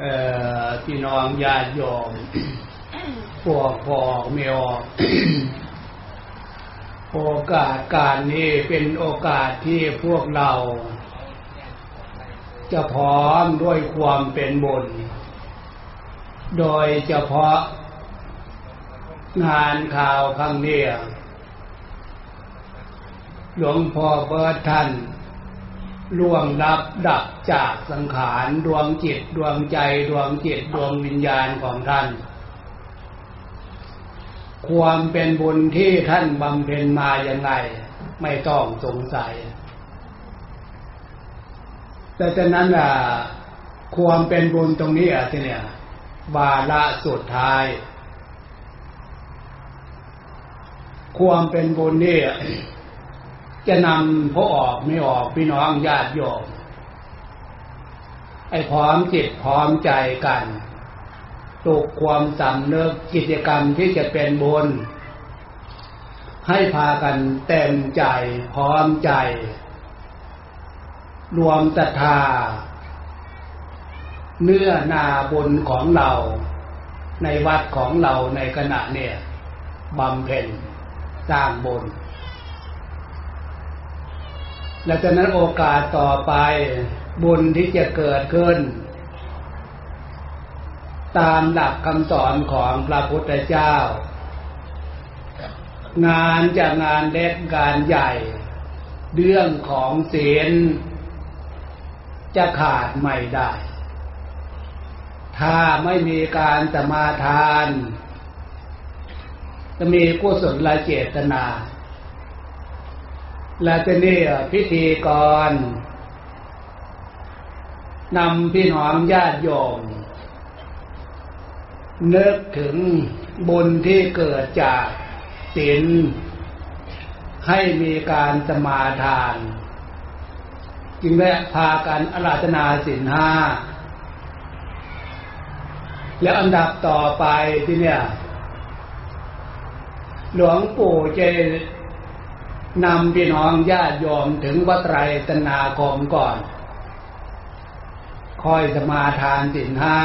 เอ่อพี่น้องญาติโยมพวกพ่อแม่ออกโอกาสการนี้เป็นโอกาสที่พวกเรา จะพร้อมด้วยความเป็นบุญ โดยเฉพาะ งานข่าวครั้งนี้หลวงพ่อเบิร์ท่าน ล่วงลับดับจากสังขารดวงจิตดวงใจดวงจิตดวงวิญญาณของท่าน ความเป็นบุญที่ท่านบำเพ็ญมาอย่างไรไม่ต้องสงสัย แต่ฉะนั้นอะความเป็นบุญตรงนี้อะที่เนี่ยวาระสุดท้าย ความเป็นบุญเนี่ย จะนำพอออกไม่ออกพี่น้องญาติโยมไอ้พร้อมจิตพร้อมใจกันตกความสำเนึกกิจกรรมที่จะเป็นบุญให้พากันเต็มใจพร้อมใจ รวมศรัทธาเนื้อนาบุญของเรา ในวัดของเราในขณะเนี่ยบำเพ็ญสร้างบุญ และจากนั้นโอกาสต่อไปบุญที่จะเกิดขึ้น ตามหลักคำสอนของพระพุทธเจ้า งานจะงานเล็กงานใหญ่ เรื่องของศีลจะขาดไม่ได้ ถ้าไม่มีการสมาทาน จะมีกุศลเจตนา และจะนี่พิธีกรนำพี่น้องญาติโยมนึกถึงบุญที่เกิดจากศีลให้มีการสมาทาน จึงได้พากันอาราธนาศีลห้า แล้วอันดับต่อไปที่เนี่ย หลวงปู่เจ นำพี่น้องญาติโยมถึงวัดไตรตนาคมก่อนคอยสมาทานสินห้า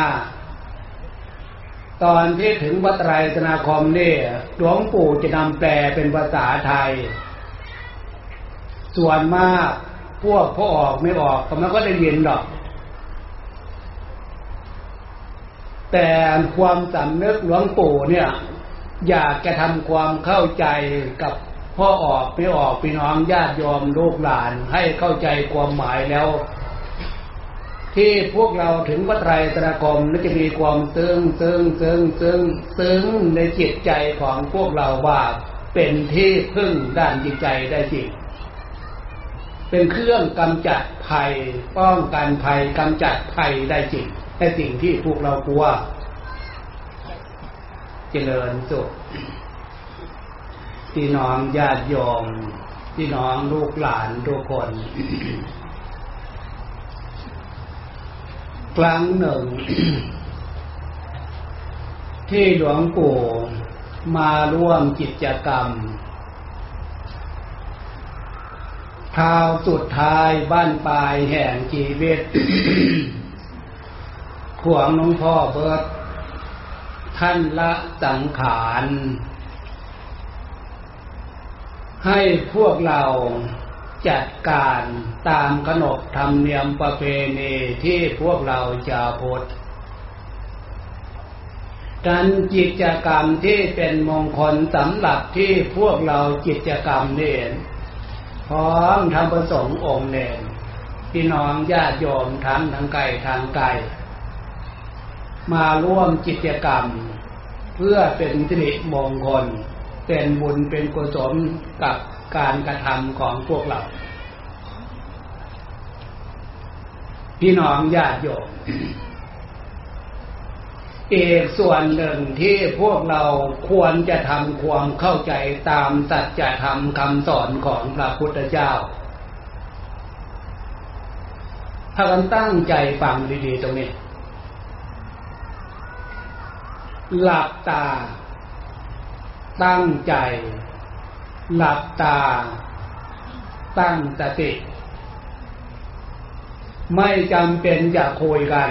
ตอนที่ถึงวัดไตรตนาคมนี่หลวงปู่จะนำแปลเป็นภาษาไทย ส่วนมากพวกพ่อออกไม่ออกก็ไม่ก็ได้ยินหรอก แต่ความสำนึกหลวงปู่เนี่ย อยากจะทำความเข้าใจกับ พ่อออกไม่ออกพี่น้องญาติโยมลูกหลานให้เข้าใจความหมายแล้ว ที่พวกเราถึงวัดไตรตรกรมน่าจะมีความซึ้งซึ้งซึ้งซึ้งซึ้งในจิตใจของพวกเราว่าเป็นที่พึ่งด้านจิตใจได้จริงเป็นเครื่องกำจัดภัยป้องกันภัยกำจัดภัยได้จริงแต่สิ่งที่พวกเรากลัว เจริญสุข พี่น้องญาติโยมพี่น้องลูกหลานทุกคน ครั้งหนึ่ง ที่หลวงปู่มาร่วมกิจกรรมคราวสุดท้ายบ้านปลายแห่งชีวิตขวงน้องพ่อเบิดท่านละสังขาร ให้พวกเราจัดการตามขนบธรรมเนียมประเพณีที่พวกเราจะพูดการกิจกรรมที่เป็นมงคลสำหรับที่พวกเรากิจกรรมเนี่พร้อมทำประสงค์องค์เนรพี่น้องญาติโยมทั้งทางไกลทางไกลมาร่วมกิจกรรม เพื่อเป็นสิริมงคล เป็นบุญเป็นกุศลกับการกระทำของพวกเรา พี่น้องญาติโยมอีกส่วนหนึ่งที่พวกเราควรจะทำความเข้าใจตามสัจธรรมคำสอนของพระพุทธเจ้าถ้ากันตั้งใจฟังดีๆตรงนี้ หลับตา ตั้งใจ หลับตา ตั้งสติ ไม่จำเป็นจะคุยกัน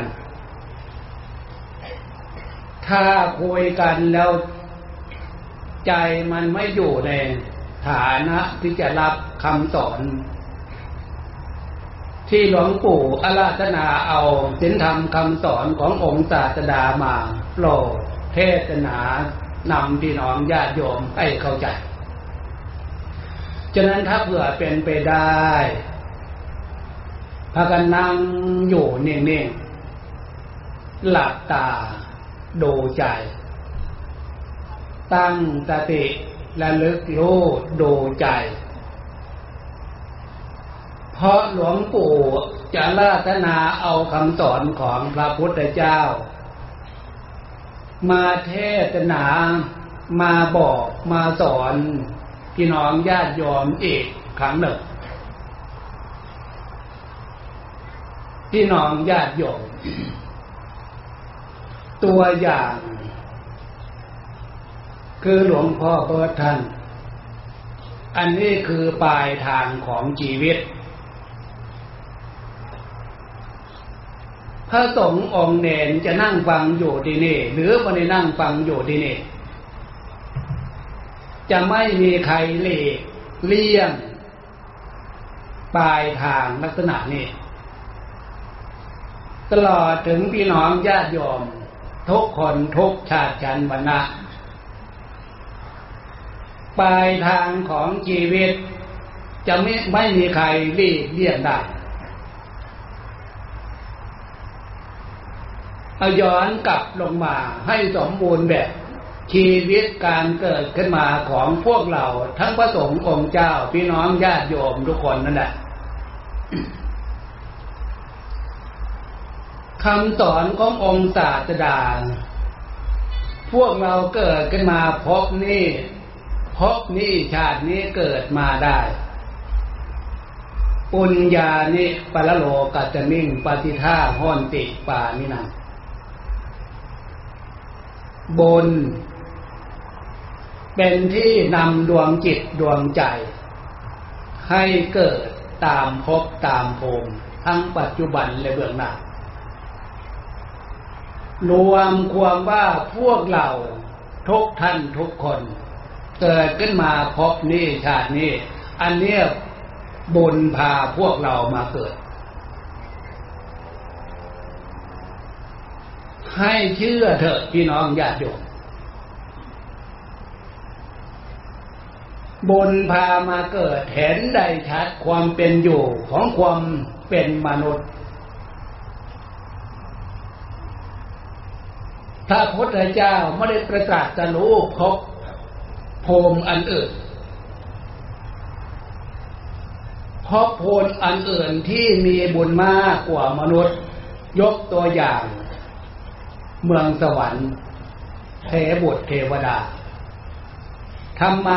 ถ้าคุยกันแล้วใจมันไม่อยู่ในฐานะที่จะรับคำสอน ที่หลวงปู่อาราธนาเอาสินธรรมคำสอนขององค์ศาสดามาโปรดเทศนา นำพี่น้องญาติโยมให้เข้าใจ ฉะนั้นถ้าเผื่อเป็นไปได้พากันนั่งอยู่นิ่งๆหลับตาดูใจ ตั้งสติและลึกรู้ดูใจ เพราะหลวงปู่จะลาธนาเอาคำสอนของพระพุทธเจ้า มาเทศนามาบอกมาสอนพี่น้องญาติโยมอีกครั้งหนึ่งพี่น้องญาติโยมตัวอย่าง คือหลวงพ่อเปิดท่าน อันนี้คือปลายทางของชีวิต พระสงฆ์องค์เนนจะนั่งฟังอยู่ที่นี่หรือไม่ได้นั่งฟังอยู่ที่นี่จะไม่มีใครเลีกเลี่ยงปลายทางลักษณะนี้ ตลอดถึงพี่น้องญาติโยม ทุกคนทุกชาติชันวรรณะปลายทางของชีวิต จะไม่ไม่มีใครรีเลี่ยงได้ เอาย้อนกลับลงมาให้สมบูรณ์แบบ ชีวิตการเกิดขึ้นมาของพวกเราทั้งพระสงฆ์องค์เจ้าพี่น้องญาติโยมทุกคนนั่นแหละคำสอนขององค์ศาสดา พวกเราเกิดขึ้นมาพบนี่พบนี่ชาตินี้เกิดมาได้ ปุญญานิปะละโลกัจมิ่งปฏิท่าห้อนติปานินัน บนเป็นที่นำดวงจิตดวงใจ ให้เกิดตามพบตามภูมิทั้งปัจจุบันและเบื้องหน้ารวมความว่าพวกเราทุกท่านทุกคน เกิดขึ้นมาพบนี้ชาตินี้ อันเนี้ยบุญพาพวกเรามาเกิด ให้เชื่อเถอะพี่น้องญาติโยมบุญพามาเกิดเห็นได้ชัดความเป็นอยู่ของความเป็นมนุษย์พระพุทธเจ้าไม่ได้ประกาศจะรู้พบภูมิอันอื่นเพบภูมิอันอื่นที่มีบุญมากกว่ามนุษย์ ยกตัวอย่าง เมืองสวรรค์เทบุตรเทวดาทำไม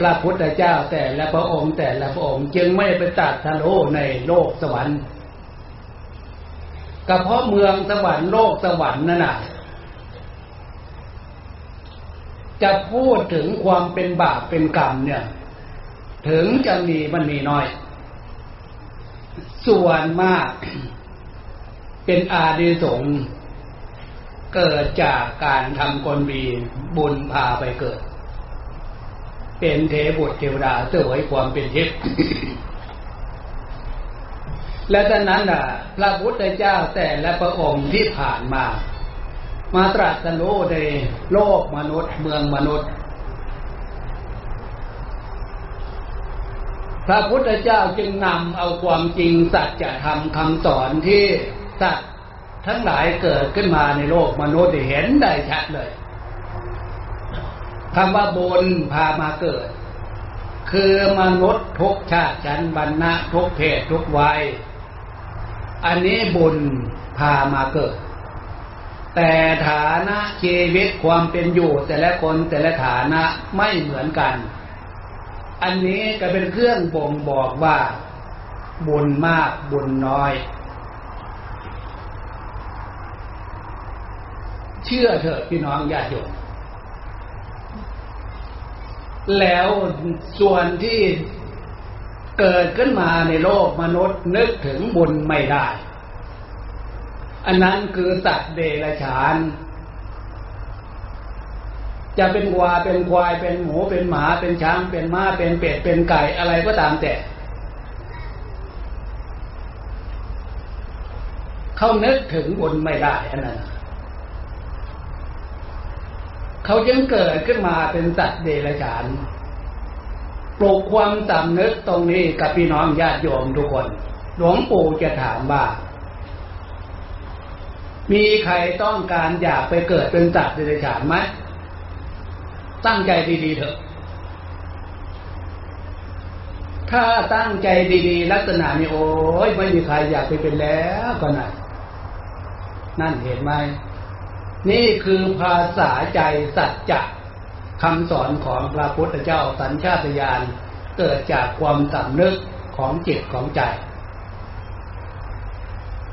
พระพุทธเจ้าแต่ละพระองค์แต่ละพระองค์ จึงไม่ไปตัดทะลุในโลกสวรรค์ก็เพราะเมืองสวรรค์โลกสวรรค์นั่นน่ะจะพูดถึงความเป็นบาปเป็นกรรมเนี่ย ถึงจะมีมันมีน้อย ส่วนมาก เป็นอาดีสง เกิดจากการทำกลบีบุญพาไปเกิด เป็นเทบุตรเทวดาเสวยความเป็นทิพย์และดังนั้นน่ะ พระพุทธเจ้าแต่และพระองค์ที่ผ่านมา มาตรัสรู้ในโลกมนุษย์เมืองมนุษย์ พระพุทธเจ้าจึงนำเอาความจริงสัจธรรมคำสอนที่สัตว ทั้งหลายเกิดขึ้นมาในโลกมนุษย์เห็นได้ชัดเลยคำว่าบุญพามาเกิด คือมนุษย์ทุกชาติชั้นบรรณะทุกเพศทุกวัย อันนี้บุญพามาเกิด แต่ฐานะชีวิตความเป็นอยู่แต่ละคนแต่ละฐานะไม่เหมือนกัน อันนี้ก็เป็นเครื่องบ่งบอกว่า บุญมากบุญน้อย เชื่อเถอะพี่น้องญาติโยมแล้วส่วนที่เกิดขึ้นมาในโลกมนุษย์นึกถึงบุญไม่ได้ อันนั้นคือสัตว์เดรัจฉาน จะเป็นวัวเป็นควายเป็นหมูเป็นหมาเป็นช้างเป็นม้าเป็นเป็ดเป็นไก่อะไรก็ตามแต่ เขานึกถึงบุญไม่ได้อันนั้น เขาจึงเกิดขึ้นมาเป็นสัตว์เดรัจฉานปลูกความสำนึกตรงนี้กับพี่น้องญาติโยมทุกคน หลวงปู่จะถามว่า มีใครต้องการอยากไปเกิดเป็นสัตว์เดรัจฉานไหมตั้งใจดีๆเถอะ ถ้าตั้งใจดีๆ ลักษณะนี้โอ้ยไม่มีใครอยากไปเป็นแล้วก็นั่นนั่นเห็นไหม นี่คือภาษาใจสัจจะคำสอนของพระพุทธเจ้าสัญชาตญาณเกิดจากความสำนึกของจิตของใจ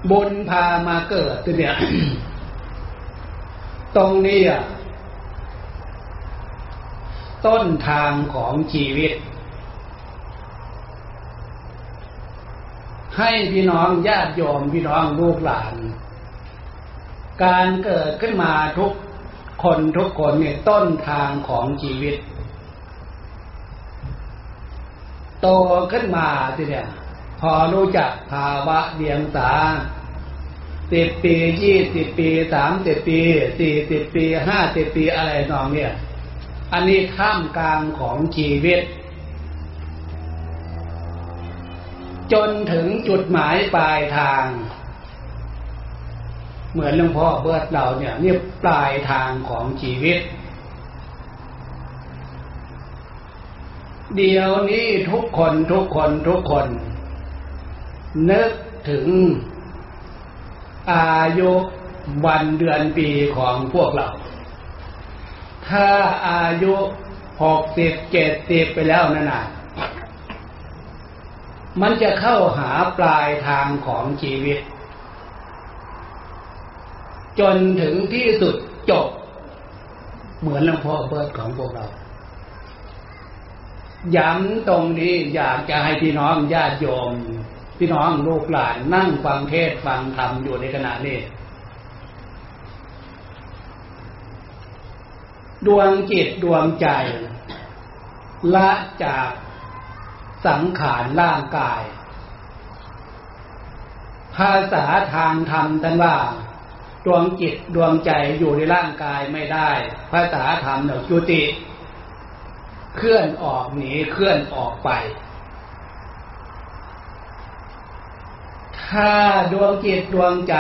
บุญพามาเกิดเนี่ยตรงนี้ต้นทางของชีวิต ให้พี่น้องญาติโยมพี่น้องลูกหลาน การเกิดขึ้นมาทุกคนทุกคนเนี่ยต้นทางของชีวิต โตขึ้นมาทีเนี่ยพอรู้จักภาวะเดียงสาสิบปียี่สิบปีสามสิบปีสี่สิบปีห้าสิบปีอะไรนองเนี่ย อันนี้ท่ามกลางของชีวิต จนถึงจุดหมายปลายทาง เหมือนหลวงพ่อเบิดเราเนี่ยเนี่ยปลายทางของชีวิต เดี๋ยวนี้ทุกคนทุกคนทุกคน นึกถึงอายุวันเดือนปีของพวกเรา ถ้าอายุหกสิบเจ็ดสิบไปแล้วนั่นน่ะมันจะเข้าหาปลายทางของชีวิต จนถึงที่สุดจบ เหมือนหลวงพ่อเบิดของพวกเรา ย้ำตรงนี้อยากจะให้พี่น้องญาติโยม พี่น้องลูกหลานนั่งฟังเทศฟังธรรมอยู่ในขณะนี้ดวงจิตดวงใจ ละจากสังขารร่างกาย ภาษาทางธรรมท่านว่า ดวงจิตดวงใจอยู่ในร่างกายไม่ได้ ภาษาธรรมเนี่ยจุติ เคลื่อนออกหนีเคลื่อนออกไป ถ้าดวงจิตดวงใจ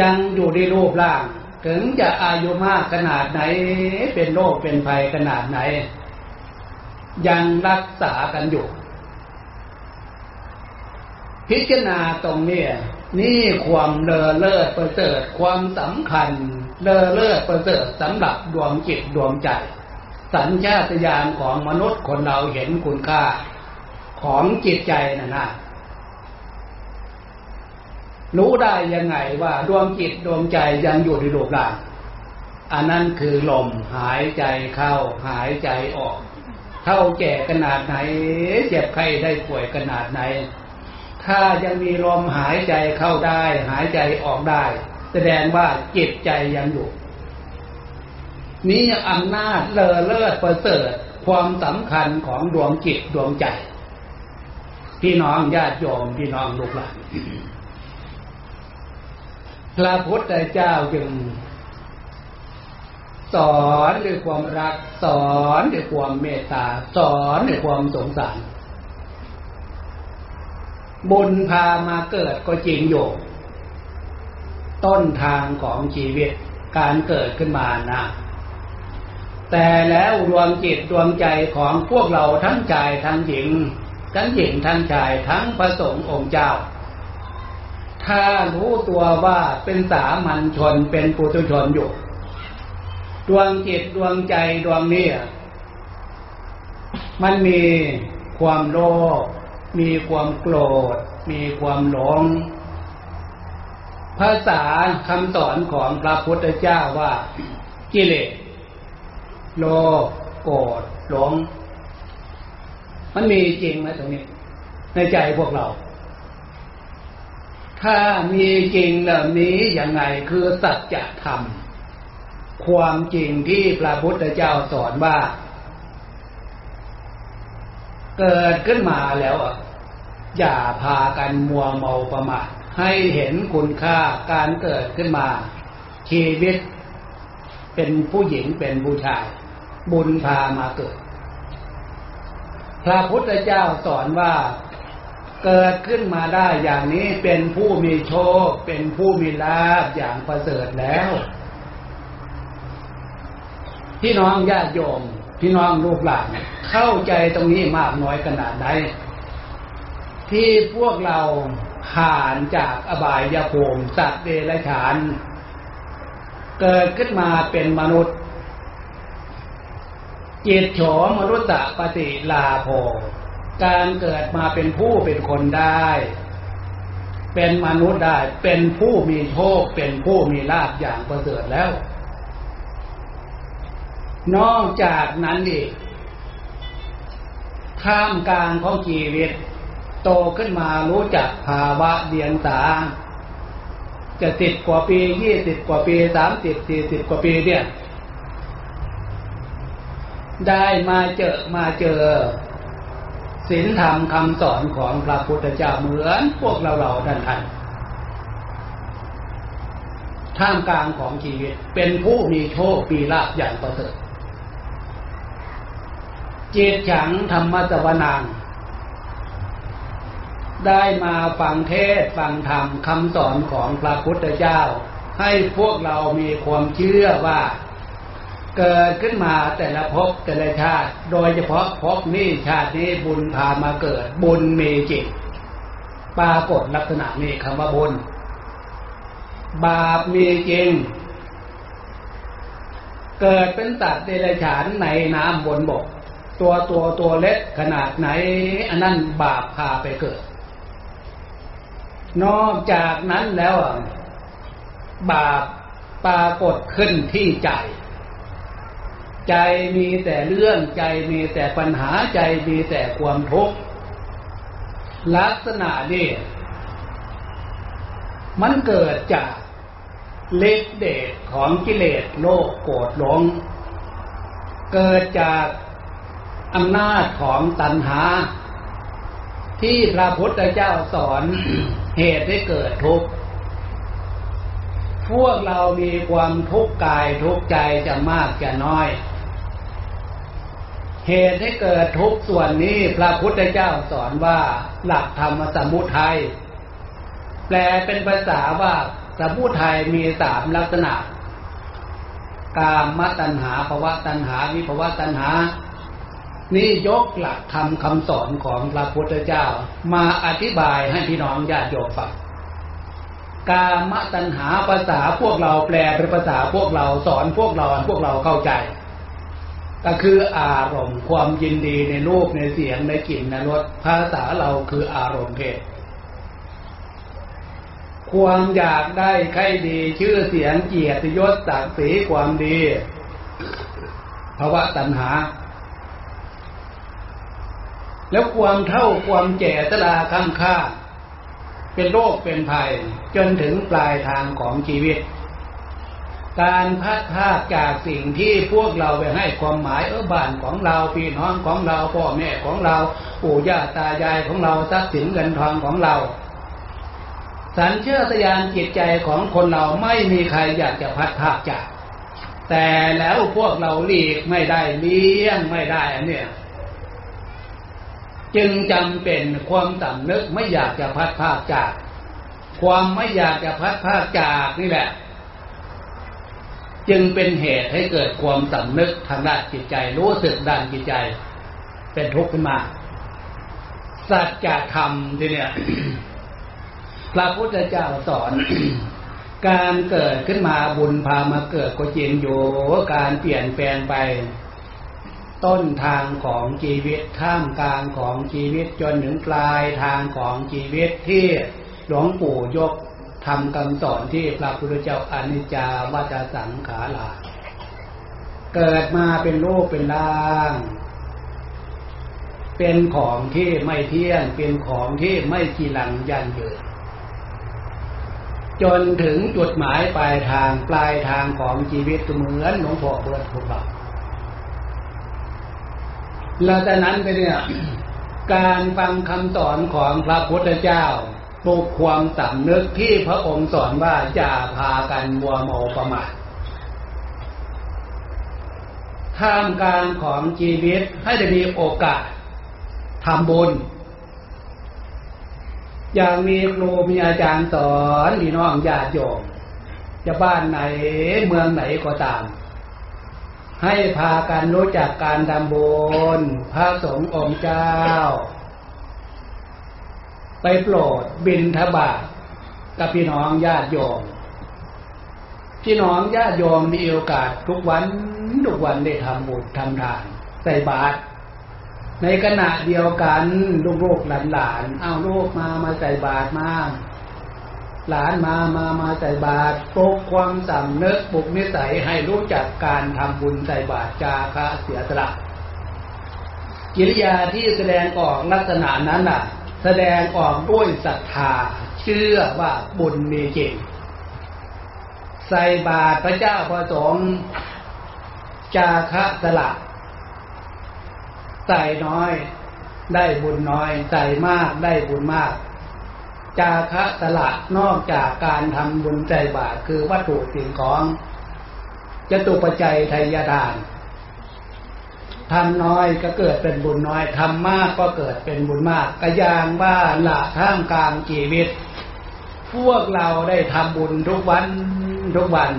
ยังอยู่ในรูปร่าง ถึงจะอายุมากขนาดไหน เป็นโรคเป็นภัยขนาดไหน ยังรักษากันอยู่ พิจารณาตรงนี้ นี่ความเลอเลิศประเสริฐความสำคัญ เลอเลิศประเสริฐสำหรับดวงจิตดวงใจ สัญชาตญาณของมนุษย์คนเราเห็นคุณค่า ของจิตใจนะนะรู้ได้ยังไงว่าดวงจิตดวงใจยังอยู่ในโลกร่างอันนั้นคือลมหายใจเข้าหายใจออก เท่าแก่ขนาดไหน เจ็บไข้ได้ป่วยขนาดไหน ถ้ายังมีลมหายใจเข้าได้ หายใจออกได้ แสดงว่าจิตใจยังอยู่ นี้อำนาจเลอเลิศประเสริฐความสำคัญของดวงจิตดวงใจ พี่น้องญาติโยมพี่น้องลูกหลานพระพุทธเจ้าจึง สอนด้วยความรัก สอนด้วยความเมตตา สอนด้วยความสงสาร บุญพามาเกิดก็จริงอยู่ ต้นทางของชีวิตการเกิดขึ้นมานะแต่แล้วดวงจิตดวงใจของพวกเราทั้งชายทั้งหญิง ทั้งหญิงทั้งชายทั้งพระสงฆ์องค์เจ้า ถ้ารู้ตัวว่าเป็นสามัญชนเป็นปุถุชนอยู่ ดวงจิตดวงใจดวงนี้มันมีความโลภ มีความโกรธ มีความหลง ภาษาคำสอนของพระพุทธเจ้าว่ากิเลสโลภโกรธหลง มันมีจริงไหมตรงนี้ ในใจพวกเรา ถ้ามีจริงเหล่านี้ยังไงคือสัจธรรมความจริงที่พระพุทธเจ้าสอนว่า เกิดขึ้นมาแล้วอ อย่าพากันมัวเมาประมาทให้เห็นคุณค่าการเกิดขึ้นมา ชีวิต เป็นผู้หญิงเป็นผู้ชาย บุญพามาเกิด พระพุทธเจ้าสอนว่าเกิดขึ้นมาได้อย่างนี้เป็นผู้มีโชค เป็นผู้มีลาภอย่างประเสริฐแล้วพี่น้องญาติโยม พี่น้องลูกหลานเข้าใจตรงนี้มากน้อยขนาดไหน ที่พวกเราผ่านจากอบายยภูมิสัตว์เดรัจฉาน เกิดขึ้นมาเป็นมนุษย์จิตโฉมนุษย์ปฏิลาโภการเกิดมาเป็นผู้เป็นคนได้ เป็นมนุษย์ได้ เป็นผู้มีโชค เป็นผู้มีลาภอย่างประเสริฐแล้ว นอกจากนั้นอีกท่ามกลางของชีวิต โตขึ้นมารู้จักภาวะเดียงสา จะสิบกว่าปียี่สิบกว่าปีสามสิบสี่สิบกว่าปีเนี่ยได้มาเจอมาเจอศีลธรรมคำสอนของพระพุทธเจ้าเหมือนพวกเราเราท่านท่านท่ามกลางของชีวิตเป็นผู้มีโชคปีลาภอย่างประเสริฐเจตฉังธรรมสวนัง ได้มาฟังเทศฟังธรรมคำสอนของพระพุทธเจ้า ให้พวกเรามีความเชื่อว่า เกิดขึ้นมาแต่ละภพแต่ละชาติ โดยเฉพาะภพนี้ชาตินี้บุญพามาเกิด บุญเมีจิตปรากฏลักษณะนี้คำว่าบุญ บาปมีจริง เกิดเป็นตัดเดรัจฉานในน้ำบนบก ตัวตัวตัวเล็กขนาดไหน อันนั้นบาปพาไปเกิด นอกจากนั้นแล้วบาปปรากฏขึ้นที่ใจ ใจมีแต่เรื่องใจมีแต่ปัญหาใจมีแต่ความทุกข์ลักษณะนี้มันเกิดจากเล็กเดชของกิเลสโลกโกรธหลง เกิดจากอำนาจของตัณหา ที่พระพุทธเจ้าสอน เหตุให้เกิดทุกข์ พวกเรามีความทุกข์กายทุกข์ใจจะมากจะน้อย เหตุให้เกิดทุกส่วนนี้พระพุทธเจ้าสอนว่าหลักธรรมสมุทัย แปลเป็นภาษาว่าสมุทัยมีสามลักษณะ กามตัณหาภวะตัณหาวิภวะตัณหา นี่ยกหลักธรรมคำสอนของพระพุทธเจ้า มาอธิบายให้พี่น้องญาติโยมฟังกามตัณหาภาษาพวกเราแปลเป็นภาษาพวกเราสอนพวกเราพวกเราเข้าใจ ก็คืออารมณ์ความยินดีในรูปในเสียงในกลิ่นในรสภาษาเราคืออารมณ์เพศความอยากได้ใครดีชื่อเสียงเกียรติยศศักดิ์ศรีความดีภาวะตัณหา แล้วความเท่าความแก่ตลาข้างค่า เป็นโรคเป็นภัย จนถึงปลายทางของชีวิต การพัดพาจากสิ่งที่พวกเราไปให้ความหมายเออบ้านของเราพี่น้องของเราพ่อแม่ของเราปู่ย่าตายายของเราทรัพย์สินเงินทองของเราสัญเชื่อสยานจิตใจของคนเราไม่มีใครอยากจะพัดพาจาก แต่แล้วพวกเราหลีกไม่ได้เลี้ยงไม่ได้เนี้ย จึงจำเป็นความสำนึกไม่อยากจะพัดพาจาก ความไม่อยากจะพัดพาจากนี่แหละ จึงเป็นเหตุให้เกิดความสำนึกทางด้านจิตใจ รู้สึกด้านจิตใจ เป็นทุกข์ขึ้นมาสัจธรรมทีเนี่ยพระพุทธเจ้าสอน การเกิดขึ้นมาบุญพามาเกิดก็จริงอยู่การเปลี่ยนแปลงไป ต้นทางของชีวิตท่ามกลางของชีวิตจนถึงปลายทางของชีวิตที่หลวงปู่ยกทำคำสอนที่พระพุทธเจ้าอนิจจาวัจสังขาราเกิดมาเป็นโลกเป็นร่าง เป็นของที่ไม่เที่ยงเป็นของที่ไม่กีรังยันเยืนจนถึงจุดหมายปลายทางปลายทางของชีวิตเหมือนหลวงพ่อเบิร์ดพวกเรา แล้วจากนั้นไปเนี่ย การฟังคำสอนของพระพุทธเจ้าปลุกความสำนึกที่พระองค์สอนว่าอย่าพากันมัวเมาประมาทท่ามกลางของชีวิตให้ได้มีโอกาสทำบุญ อย่างมีครูมีอาจารย์สอนมีน้องญาติโยมจะบ้านไหนเมืองไหนก็ตาม ให้พากันรู้จักการทำบุญพระสงฆ์องค์เจ้า ไปโปรดบินทบาทกับพี่น้องญาติโยม พี่น้องญาติโยมมีโอกาสทุกวันทุกวันได้ทำบุญทำทาน ใส่บาตรในขณะเดียวกันลูกๆหลานๆเอาลูกมามาใส่บาตรมา หลานมามามาใส่บาตรปลุกความสำนึกปลุกนิสัยให้รู้จักการทำบุญใส่บาตรจาคะเสียสละกิริยาที่แสดงออกลักษณะนั้นน่ะ แสดงออกด้วยศรัทธา เชื่อว่าบุญมีจริง ใส่บาตรพระเจ้าประสงค์จาคะสละใส่น้อยได้บุญน้อย ใส่มากได้บุญมาก จาคะสละนอกจากการทำบุญใจบาตรคือวัตถุสิ่งของจะตุปัจจัยไทยทานทำน้อยก็เกิดเป็นบุญน้อยทำมากก็เกิดเป็นบุญมากกระยางบ้านละท่ามกลางชีวิต พวกเราได้ทำบุญทุกวันทุกวัน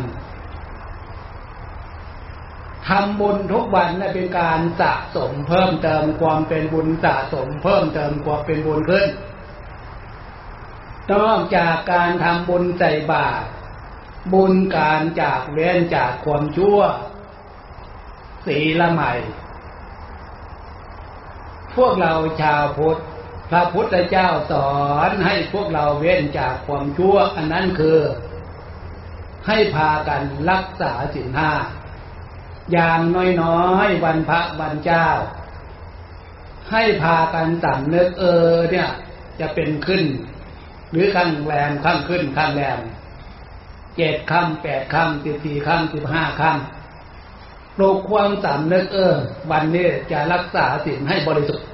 ทำบุญทุกวันนี่เป็นการสะสมเพิ่มเติมความเป็นบุญสะสมเพิ่มเติมความเป็นบุญขึ้น นอกจากการทำบุญใส่บาตรบุญการจากเว้นจากความชั่วสีละใหม่ พวกเราชาวพุทธพระพุทธเจ้าสอนให้พวกเราเว้นจากความชั่ว อันนั้นคือ ให้พากันรักษาสินห้าอย่างน้อยๆวันพระวันเจ้า ให้พากันสำนึกเออเนี่ย จะเป็นขึ้น หรือข้างแรมข้างขึ้นข้างแรมเจ็ดคำแปดคำสิบสี่คำสิบห้าคำปลุกความสำนึกเออ วันนี้จะรักษาศีลให้บริสุทธิ์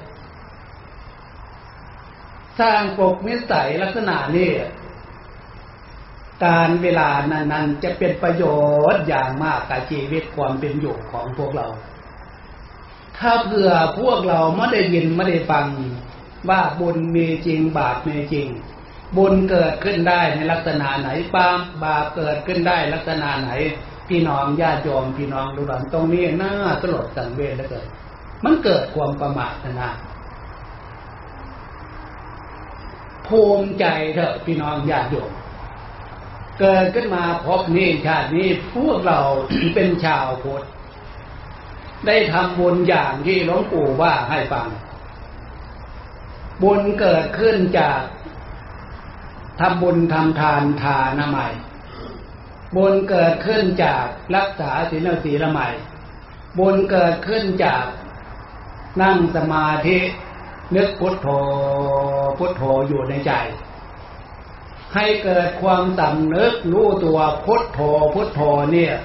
สร้างปกนิสัยลักษณะนี้การเวลานั้นๆจะเป็นประโยชน์อย่างมากกับชีวิตความเป็นอยู่ของพวกเรา ถ้าเผื่อพวกเราไม่ได้ยินไม่ได้ฟังว่าบุญมีจริงบาปมีจริง บุญเกิดขึ้นได้ในลักษณะไหนปามบาปเกิดขึ้นได้ลักษณะไหน พี่น้องญาติโยมพี่น้องดูหลังตรงนี้น่าสลดสังเวชเหลือเกินมันเกิดความประมาทนะภูมิใจเถอะพี่น้องญาติโยมเกิดขึ้นมาพบนี้ชาตินี้พวกเราเป็นชาวพุทธได้ทำบุญอย่างที่หลวงปู่ว่าให้ฟังบุญเกิดขึ้นจาก ทำบุญทำทานทานใหม่ บุญเกิดขึ้นจากรักษาศีลสีละใหม่ บุญเกิดขึ้นจากนั่งสมาธินึกพุทโธพุทโธอยู่ในใจ ให้เกิดความสำนึกรู้ตัวพุทโธพุทโธเนี่ย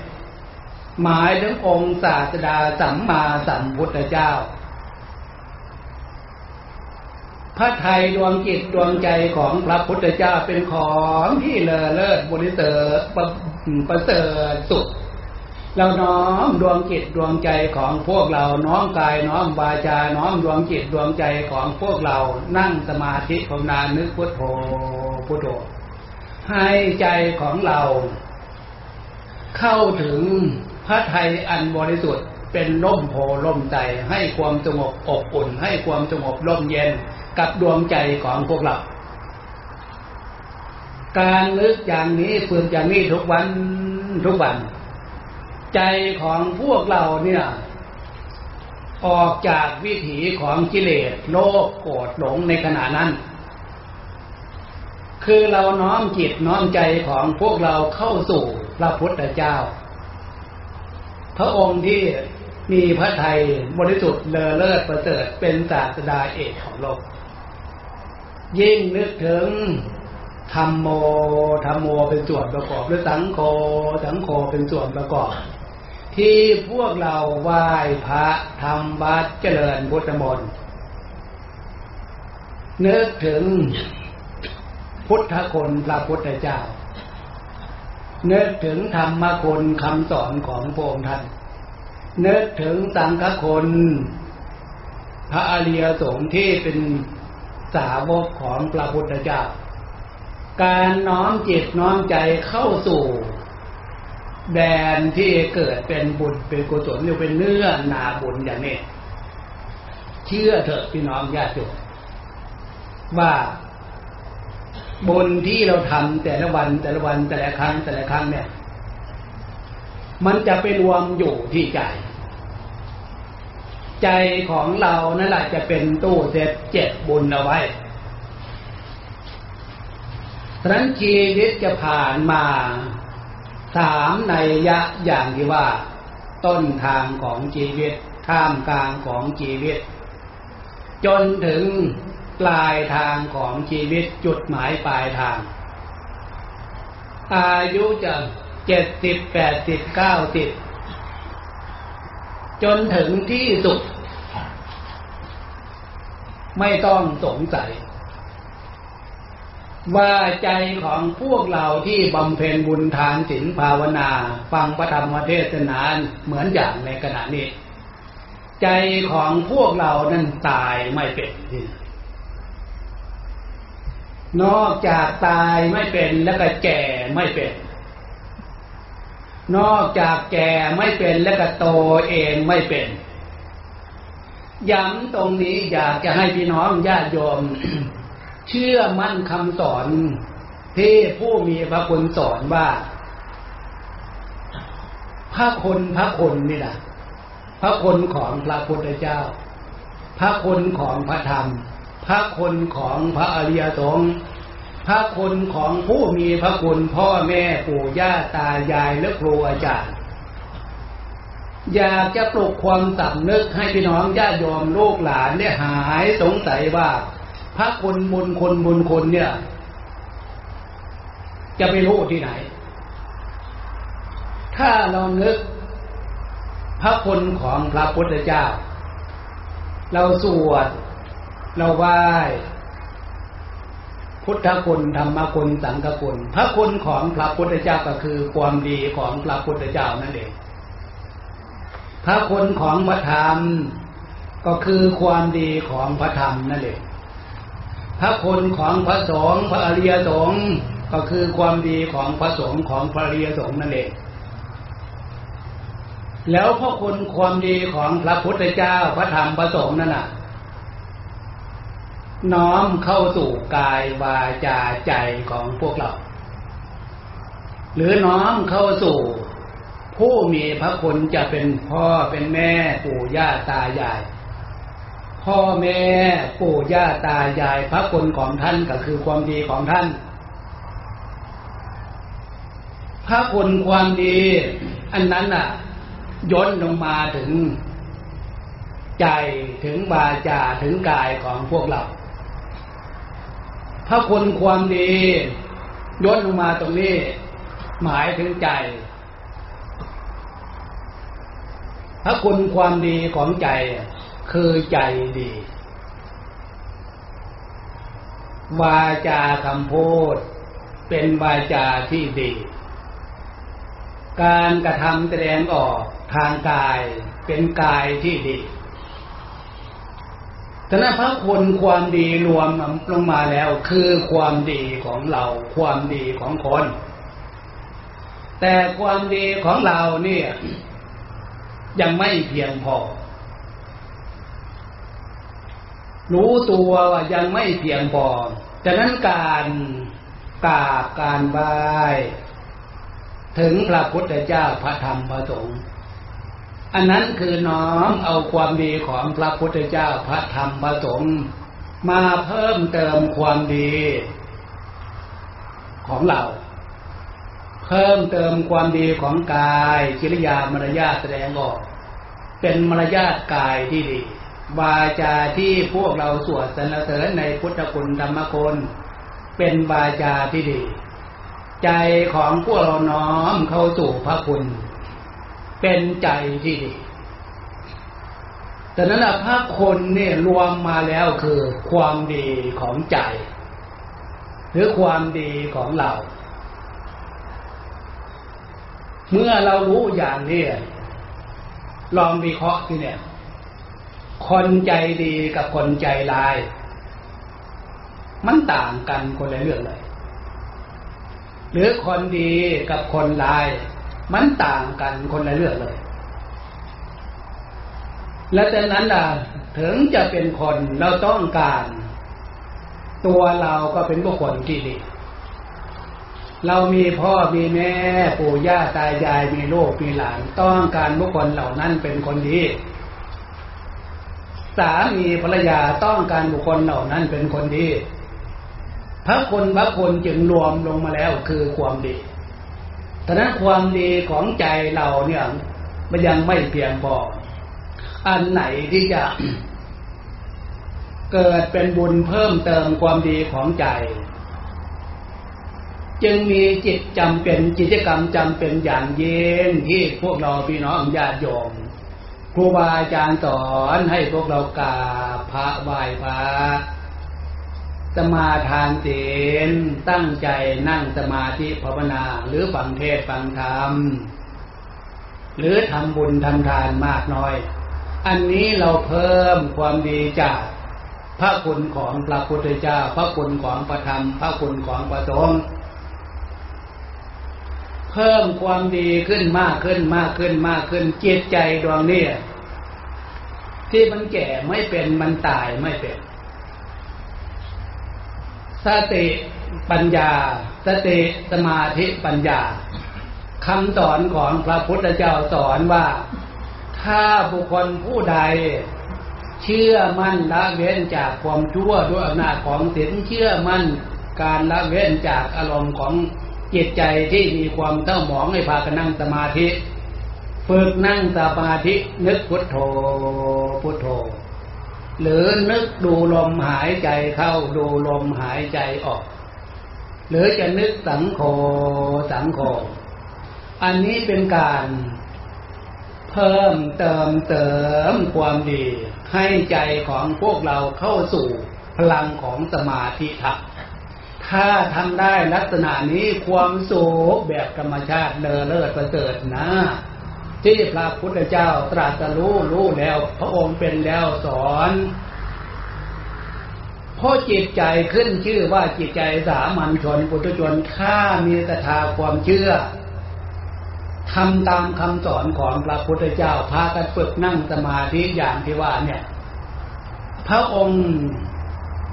หมายถึงองค์ศาสดาสัมมาสัมพุทธเจ้า พระไทยดวงจิตดวงใจของพระพุทธเจ้าเป็นของที่เลอเลิศบริเสริฐประเสริฐสุด เราน้อมดวงจิตดวงใจของพวกเราน้อมกายน้อมวาจาน้อมดวงจิตดวงใจของพวกเรานั่งสมาธิภาวนานึกพุทโธพุทโธให้ใจของเรา เข้าถึงพระไทยอันบริสุทธิ์เป็นร่มโพล่มใจให้ความสงบอบอุ่น ให้ความสงบร่มเย็น กับดวงใจของพวกเรา การนึกอย่างนี้ฝึกอย่างนี้ทุกวันทุกวัน ใจของพวกเราเนี่ย ออกจากวิถีของกิเลสโลภโกรธหลงในขณะนั้น คือเราน้อมจิตน้อมใจของพวกเราเข้าสู่พระพุทธเจ้า พระองค์ที่มีพระไทยบริสุทธิ์เลอเลิศประเสริฐเป็นศาสดาเอกของโลก ยิ่งนึกถึงธรรมโมธรรมโมเป็นส่วนประกอบหรือสังโฆสังโฆเป็นส่วนประกอบ ที่พวกเราไหว้พระทำบัตรเจริญพุทธมนต์นึกถึงพุทธคนพระพุทธเจ้านึกถึงธรรมคุณคำสอนของพระองค์ท่านนึกถึงสังฆคนพระอริยสงฆ์ที่เป็น สาวกของพระพุทธเจ้า การน้อมจิตน้อมใจเข้าสู่ แดนที่เกิดเป็นบุญเป็นกุศลหรือเป็นเนื้อนาบุญอย่างนี้ เชื่อเถอะพี่น้องญาติโยมว่าบุญที่เราทำแต่ละวันแต่ละวันแต่ละครั้งแต่ละครั้งเนี่ย มันจะไปรวมอยู่ที่ใจ ใจของเรานั่นแหละจะเป็นตู้เซตเจ็ดบุญเอาไว้ฉะนั้นชีวิตจะผ่านมาสามในยะอย่างที่ว่า ต้นทางของชีวิตท่ามกลางของชีวิต จนถึงปลายทางของชีวิตจุดหมายปลายทาง อายุจะเจ็ดสิบแปดสิบเก้าสิบ จนถึงที่สุด ไม่ต้องสงสัย ว่าใจของพวกเราที่บำเพ็ญบุญทานศีลภาวนา ฟังพระธรรมเทศนาเหมือนอย่างในขณะนี้ ใจของพวกเรานั้นตายไม่เป็นที่นอกจากตายไม่เป็นแล้วก็แก่ไม่เป็น นอกจากแก่ไม่เป็นแล้วก็โตเองไม่เป็นย้ำตรงนี้อยากจะให้พี่น้องญาติโยม เชื่อมั่นคำสอนที่ผู้มีพระคุณสอนว่า พระคนพระคนนี่นะพระคนของพระพุทธเจ้า พระคนของพระธรรม พระคุณของพระอริยสงฆ์ พระคุณของผู้มีพระคุณพ่อแม่ปู่ย่าตายายและครูอาจารย์ อยากจะปลุกความสำนึกให้พี่น้องญาติโยมลูกหลานเนี่ยหายสงสัยว่า พระคุณบุญคนบุญคนเนี่ย จะไปรู้ที่ไหน ถ้าเรานึกพระคุณของพระพุทธเจ้า เราสวด เราไหว้ พุทธคุณธรรมคุณสังฆคุณ พระคุณของพระพุทธเจ้าก็คือความดีของพระพุทธเจ้านั่นเอง พระคุณของพระธรรมก็คือความดีของพระธรรมนั่นเอง พระคุณของพระสงฆ์พระอริยสงฆ์ก็คือความดีของพระสงฆ์ของพระอริยสงฆ์นั่นเอง แล้วพระคุณความดีของพระพุทธเจ้าพระธรรมพระสงฆ์นั่นน่ะ น้อมเข้าสู่กายวาจาใจของพวกเรา หรือน้อมเข้าสู่ ผู้มีพระคุณจะเป็นพ่อเป็นแม่ปู่ย่าตายาย พ่อแม่ปู่ย่าตายายพระคุณของท่านก็คือความดีของท่าน พระคุณความดี อันนั้นอะย้นลงมาถึงใจถึงบาจาถึงกายของพวกเรา ถ้าคนความดีย่นลงมาตรงนี้ หมายถึงใจ ถ้าคุณความดีของใจ คือใจดี วาจาคำพูดเป็นวาจาที่ดี การกระทำแสดงออกทางกายเป็นกายที่ดี ฉะนั้นพระคุณความดีรวมลงมาแล้ว คือความดีของเรา ความดีของคน แต่ความดีของเราเนี่ย ยังไม่เพียงพอ รู้ตัวว่ายังไม่เพียงพอฉะนั้นการกราบการบาย ถึงพระพุทธเจ้าพระธรรมพระสงฆ์ อันนั้นคือน้อมเอาความดีของพระพุทธเจ้าพระธรรมพระสงฆ์มาเพิ่มเติมความดี ของเรา เพิ่มเติมความดีของกายกิริยามารยาทแสดงออก เป็นมารยาทกายที่ดีวาจาที่พวกเราสวดสรรเสริญในพุทธคุณธรรมคุณเป็นวาจาที่ดี ใจของพวกเราน้อมเข้าสู่พระคุณ เป็นใจที่ดีแต่นั้นพระคนเนี่ยรวมมาแล้วคือความดีของใจ หรือความดีของเรา เมื่อเรารู้อย่างนี้ลองวิเคราะห์ที่เนี่ย คนใจดีกับคนใจร้าย มันต่างกันคนละเรื่องเลย หรือคนดีกับคนร้าย มันต่างกันคนละเรื่องเลย และแต่นั้นล่ะถึงจะเป็นคนเราต้องการ ตัวเราก็เป็นบุคคลที่ดี เรามีพ่อมีแม่ปู่ย่าตายายมีลูกมีหลานต้องการบุคคลเหล่านั้นเป็นคนดีสามีภรรยาต้องการบุคคลเหล่านั้นเป็นคนดี พระคุณพระคุณจึงรวมลงมาแล้วคือความดี แต่นั้นความดีของใจเราเนี่ยมันยังไม่เพียงพอ อันไหนที่จะ เกิดเป็นบุญเพิ่มเติมความดีของใจ จึงมีจิตจำเป็นกิจกรรมจำเป็นอย่างเย็นที่พวกเราพี่น้องญาติโยมครูบาอาจารย์สอนให้พวกเรากราบพระไหว้พระ สมาทานศีลตั้งใจนั่งสมาธิภาวนา หรือฟังเทศฟังธรรม หรือทำบุญทำทานมากน้อย อันนี้เราเพิ่มความดีจากพระคุณของพระพุทธเจ้า พระคุณของพระธรรม พระคุณของพระสงฆ์เพิ่มความดีขึ้นมากขึ้นมากขึ้นมากขึ้นจิตใจดวงนี้ที่มันแก่ไม่เป็นมันตายไม่เป็น สติปัญญา สติสมาธิปัญญาคำสอนของพระพุทธเจ้าสอนว่า ถ้าบุคคลผู้ใด เชื่อมั่นละเว้นจากความชั่วด้วยอำนาจของศีลเชื่อมั่นการละเว้นจากอารมณ์ของจิตใจที่มีความเต้าหมองให้พากันนั่งสมาธิ ฝึกนั่งสมาธินึกพุทโธพุทโธ หรือนึกดูลมหายใจเข้าดูลมหายใจออก หรือจะนึกสังโฆสังโฆอันนี้เป็นการเพิ่มเติมเติมความดี ให้ใจของพวกเราเข้าสู่พลังของสมาธิธรรมถ้าทำได้ลักษณะนี้ความสุขแบบธรรมชาติเลอเลิศประเสริฐนะ ที่พระพุทธเจ้าตรัสรู้รู้แล้ว พระองค์เป็นแล้วสอนเพราะจิตใจขึ้นชื่อว่าจิตใจสามัญชนปุถุชนถ้ามีศรัทธาความเชื่อทำตามคำสอนของพระพุทธเจ้าพากันฝึกนั่งสมาธิอย่างที่ว่าเนี่ย พระองค์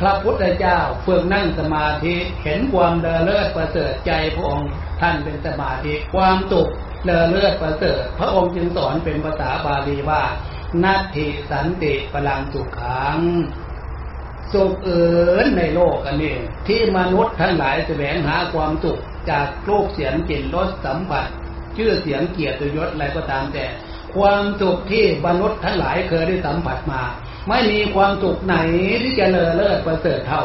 พระพุทธเจ้าฝึกนั่งสมาธิเห็นความเดเลิศประเสริฐใจพระองค์ท่านเป็นสมาธิความตุก เดเลิศประเสริฐพระองค์จึงสอนเป็นภาษาบาลีว่านัตถิสันติพลังสุขังสุขเอินในโลกอันนี้ที่มนุษย์ทั้งหลายแสวงหาความสุขจากโลกเสียงกลิ่นรสสัมผัสชื่อเสียงเกียรติยศอะไรก็ตามแต่ ความสุขที่มนุษย์ทั้งหลายเคยได้สัมผัสมา ไม่มีความสุขไหนที่จะเลอเลิศประเสริฐเท่า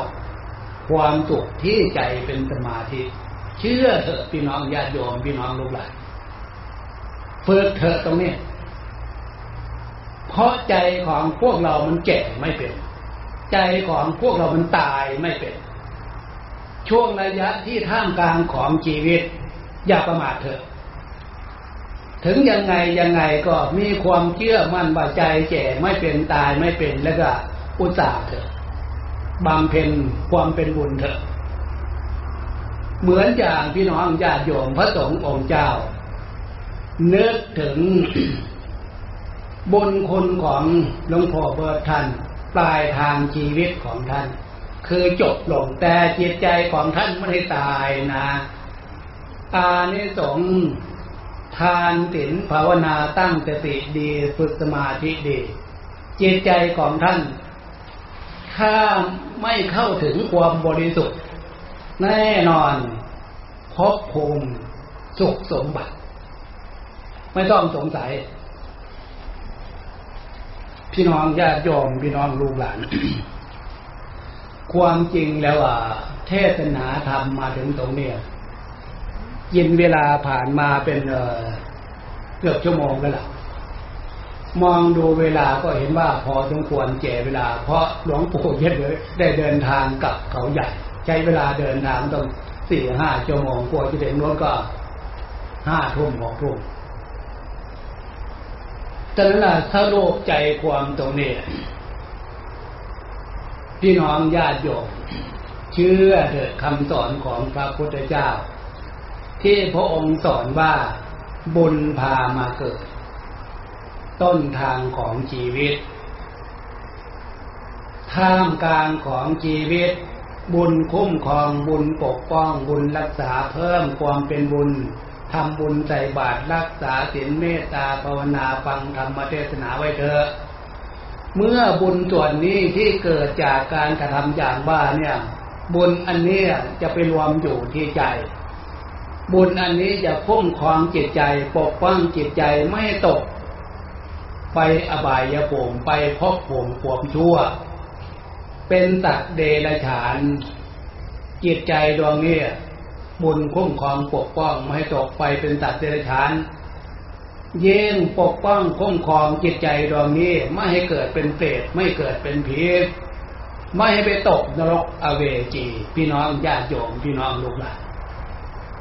ความสุขที่ใจเป็นสมาธิ เชื่อเถอะพี่น้องญาติโยมพี่น้องลูกหลาน ฝึกเถอะตรงนี้ เพราะใจของพวกเรามันแก่ไม่เป็น ใจของพวกเรามันตายไม่เป็น ช่วงระยะที่ท่ามกลางของชีวิต อย่าประมาทเถอะ ถึงยังไงยังไงก็มีความเชื่อมั่นว่าใจแก่ไม่เป็นตายไม่เป็นแล้วก็อุตส่าห์เถอะบำเพ็ญความเป็นบุญเถอะ เหมือนอย่างพี่น้องญาติโยมพระสงฆ์องค์เจ้า นึกถึงบุญคุณของหลวงพ่อเบิร์ท่านปลายทางชีวิตของท่าน คือจบลงแต่จิตใจของท่านไม่ได้ตายนะอานิสงส์ทานศีลภาวนาตั้งสติดีฝึกสมาธิดี จิตใจของท่าน ถ้าไม่เข้าถึงความบริสุทธิ์ แน่นอนพบภูมิสุขสมบัติ ไม่ต้องสงสัย พี่น้องญาติโยมพี่น้องลูกหลาน ความจริงแล้วอะเทศนาธรรมมาถึงตรงเนี้ยยินเวลาผ่านมาเป็นเกือบชั่วโมงแล้วล่ะมองดูเวลาก็เห็นว่าพอสมควรเจเวลา เพราะหลวงปู่เย็ดเลยได้เดินทางกับเขาใหญ่ ใช้เวลาเดินทางต้องสี่ห้าชั่วโมงกว่าจะถึงรถก็ห้าทุ่มหกทุ่ม ต่นั้นล่ะถ้าโลกใจความตรงนี้ พี่น้องญาติโยมเชื่อเถิดคำสอนของพระพุทธเจ้า ที่พระองค์สอนว่าบุญพามาเกิด ต้นทางของชีวิตท่ามกลางของชีวิต บุญคุ้มครองบุญปกป้องบุญรักษาเพิ่มความเป็นบุญ ทำบุญใส่บาตรรักษาศีลเมตตาภาวนาฟังธรรมเทศนาไว้เถอะ เมื่อบุญส่วนนี้ที่เกิดจากการกระทำอย่างบ้าเนี่ย บุญอันนี้จะไปรวมอยู่ที่ใจ บุญอันนี้จะคุ้มครองจิตใจปกป้องจิตใจไม่ตก ไปอบายภูมิไปพบภูมิความชั่ว เป็นตัดเดรัจฉาน จิตใจดวงนี้ บุญคุ้มครองปกป้องไม่ให้ตกไปเป็นตัดเดรัจฉานเย่งปกป้องคุ้มครองจิตใจดวงนี้ไม่ให้เกิดเป็นเปรตไม่เกิดเป็นผีไม่ให้ไปตกนรกอเวจี พี่น้องญาติโยมพี่น้องลูกหลาน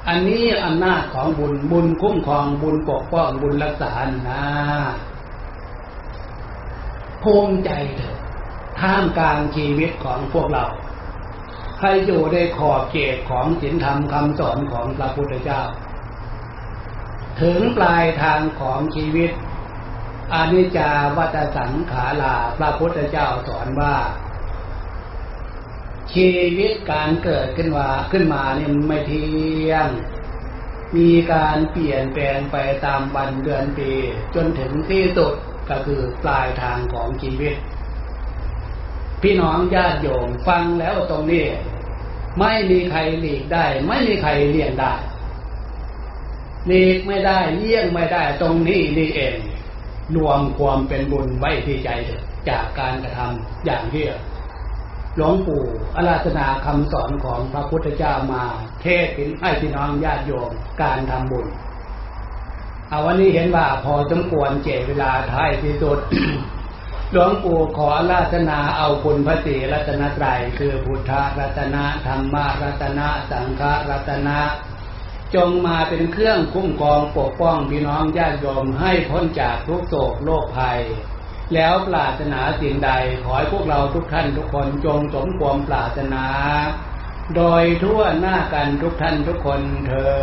อันนี้อำนาจของบุญบุญคุ้มครองบุญปกป้องบุญรักษานะภูมิใจเถอะท่ามกลางชีวิตของพวกเรา ใครอยู่ในขอบเขตของศีลธรรมคำสอนของพระพุทธเจ้า ถึงปลายทางของชีวิตอานิจจาวัตสังขาราพระพุทธเจ้าสอนว่า ชีวิตการเกิดขึ้นว่าขึ้นมาเนี่ยไม่เที่ยง มีการเปลี่ยนแปลงไปตามวันเดือนปี จนถึงที่สุดก็คือปลายทางของชีวิต พี่น้องญาติโยมฟังแล้วตรงนี้ ไม่มีใครหลีกได้ ไม่มีใครเลี่ยงได้หลีกไม่ได้เลี่ยงไม่ได้ตรงนี้นี่เอง รวมความเป็นบุญไว้ที่ใจจากการกระทำอย่างที่หลวงปู่อาราธนาคำสอนของพระพุทธเจ้ามา เทศให้พี่น้องญาติโยมการทำบุญเอาวันนี้เห็นว่าพอสมควรเจเวลาท้ายที่สุด หลวงปู่ขอราธนาเอาคุณพระศรีรัตนตรัยคือพุทธรัตนะธรรมรัตนะสังฆรัตนะ จงมาเป็นเครื่องคุ้มครองปกป้องพี่น้องญาติโยมให้พ้นจากทุกโศกโรคภัย แล้วปรารถนาสิ่งใดขอให้พวกเราทุกท่านทุกคนจงสมความปรารถนา โดยทั่วหน้ากันทุกท่านทุกคนเธอ